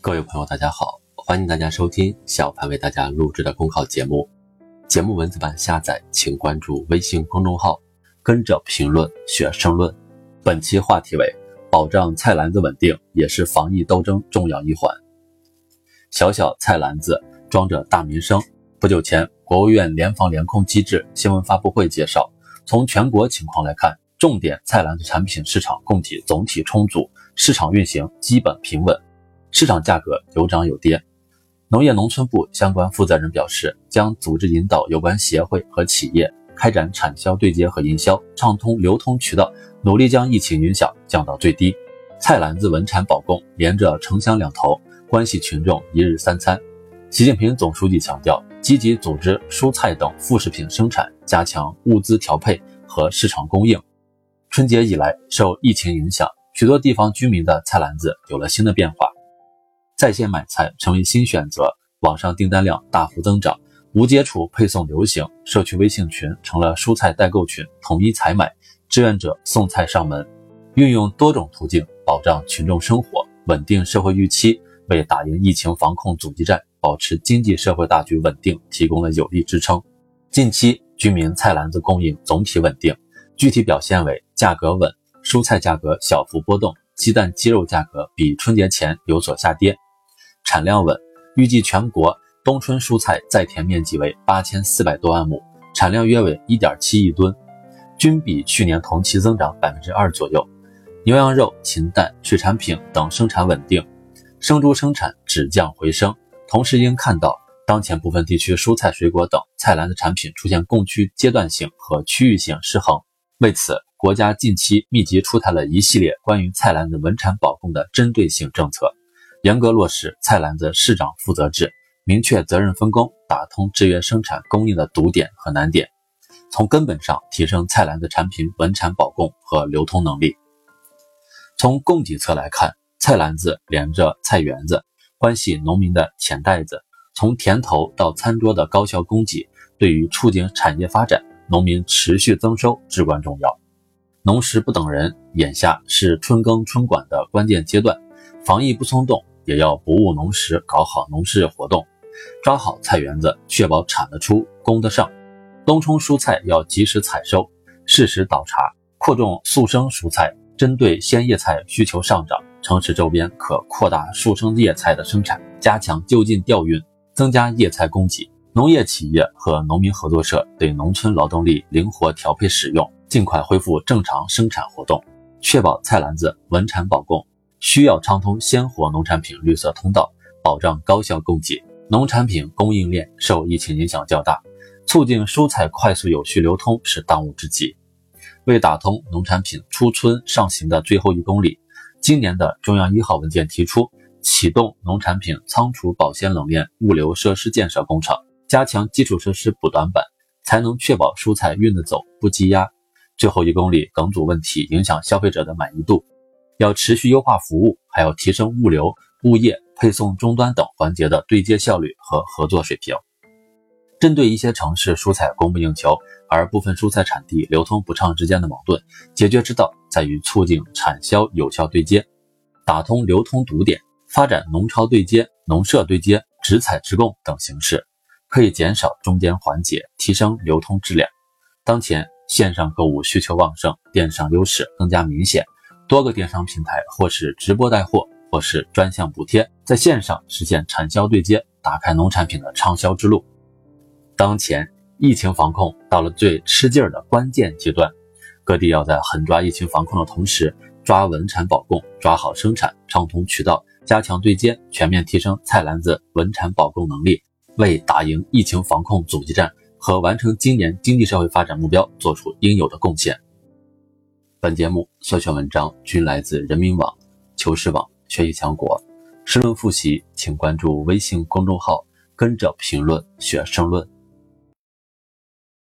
各位朋友，大家好，欢迎大家收听小潘为大家录制的公考节目。节目文字版下载，请关注微信公众号，跟着评论学申论。本期话题为：保障菜篮子稳定，也是防疫斗争重要一环。小小菜篮子装着大民生。不久前，国务院联防联控机制新闻发布会介绍，从全国情况来看，重点菜篮子产品市场供给总体充足，市场运行基本平稳。市场价格有涨有跌。农业农村部相关负责人表示，将组织引导有关协会和企业开展产销对接和营销，畅通流通渠道，努力将疫情影响降到最低。菜篮子稳产保供连着城乡两头，关系群众一日三餐。习近平总书记强调，积极组织蔬菜等副食品生产，加强物资调配和市场供应。春节以来，受疫情影响，许多地方居民的菜篮子有了新的变化。在线买菜成为新选择，网上订单量大幅增长，无接触配送流行，社区微信群成了蔬菜代购群，统一采买，志愿者送菜上门，运用多种途径保障群众生活，稳定社会预期，为打赢疫情防控阻击战、保持经济社会大局稳定提供了有力支撑。近期居民菜篮子供应总体稳定，具体表现为价格稳，蔬菜价格小幅波动，鸡蛋、鸡肉价格比春节前有所下跌。产量稳，预计全国冬春蔬菜在田面积为八千四百多万亩，产量约为一点七亿吨，均比去年同期增长百分之二左右。牛羊肉、禽蛋、水产品等生产稳定，生猪生产止降回升。同时，应看到当前部分地区蔬菜、水果等菜篮子产品出现供需阶段性和区域性失衡。为此，国家近期密集出台了一系列关于菜篮子稳产保供的针对性政策。严格落实菜篮子市长负责制，明确责任分工，打通制约生产供应的堵点和难点，从根本上提升菜篮子产品稳产保供和流通能力。从供给侧来看，菜篮子连着菜园子，关系农民的钱袋子，从田头到餐桌的高效供给，对于促进产业发展、农民持续增收至关重要。农时不等人，眼下是春耕春管的关键阶段。防疫不松动，也要不误农时，搞好农事活动，抓好菜园子，确保产得出、供得上。冬充蔬菜要及时采收，适时倒茬，扩种速生蔬菜。针对鲜叶菜需求上涨，城市周边可扩大速生叶菜的生产，加强就近调运，增加叶菜供给。农业企业和农民合作社对农村劳动力灵活调配使用，尽快恢复正常生产活动，确保菜篮子稳产保供。需要畅通鲜活农产品绿色通道，保障高效供给。农产品供应链受疫情影响较大，促进蔬菜快速有序流通是当务之急。为打通农产品出村上行的最后一公里，今年的中央一号文件提出，启动农产品仓储保鲜冷链物流设施建设工程，加强基础设施补短板，才能确保蔬菜运得走不积压。最后一公里梗阻问题影响消费者的满意度。要持续优化服务，还要提升物流、物业、配送终端等环节的对接效率和合作水平。针对一些城市蔬菜供不应求，而部分蔬菜产地流通不畅之间的矛盾，解决之道在于促进产销有效对接，打通流通堵点，发展农超对接、农社对接、直采直供等形式，可以减少中间环节，提升流通质量。当前线上购物需求旺盛，电商优势更加明显。多个电商平台，或是直播带货，或是专项补贴，在线上实现产销对接，打开农产品的畅销之路。当前疫情防控到了最吃劲儿的关键阶段，各地要在狠抓疫情防控的同时，抓稳产保供，抓好生产，畅通渠道，加强对接，全面提升菜篮子稳产保供能力，为打赢疫情防控阻击战和完成今年经济社会发展目标做出应有的贡献。本节目所选文章均来自人民网、求是网、学习强国。申论复习，请关注微信公众号，跟着评论学申论。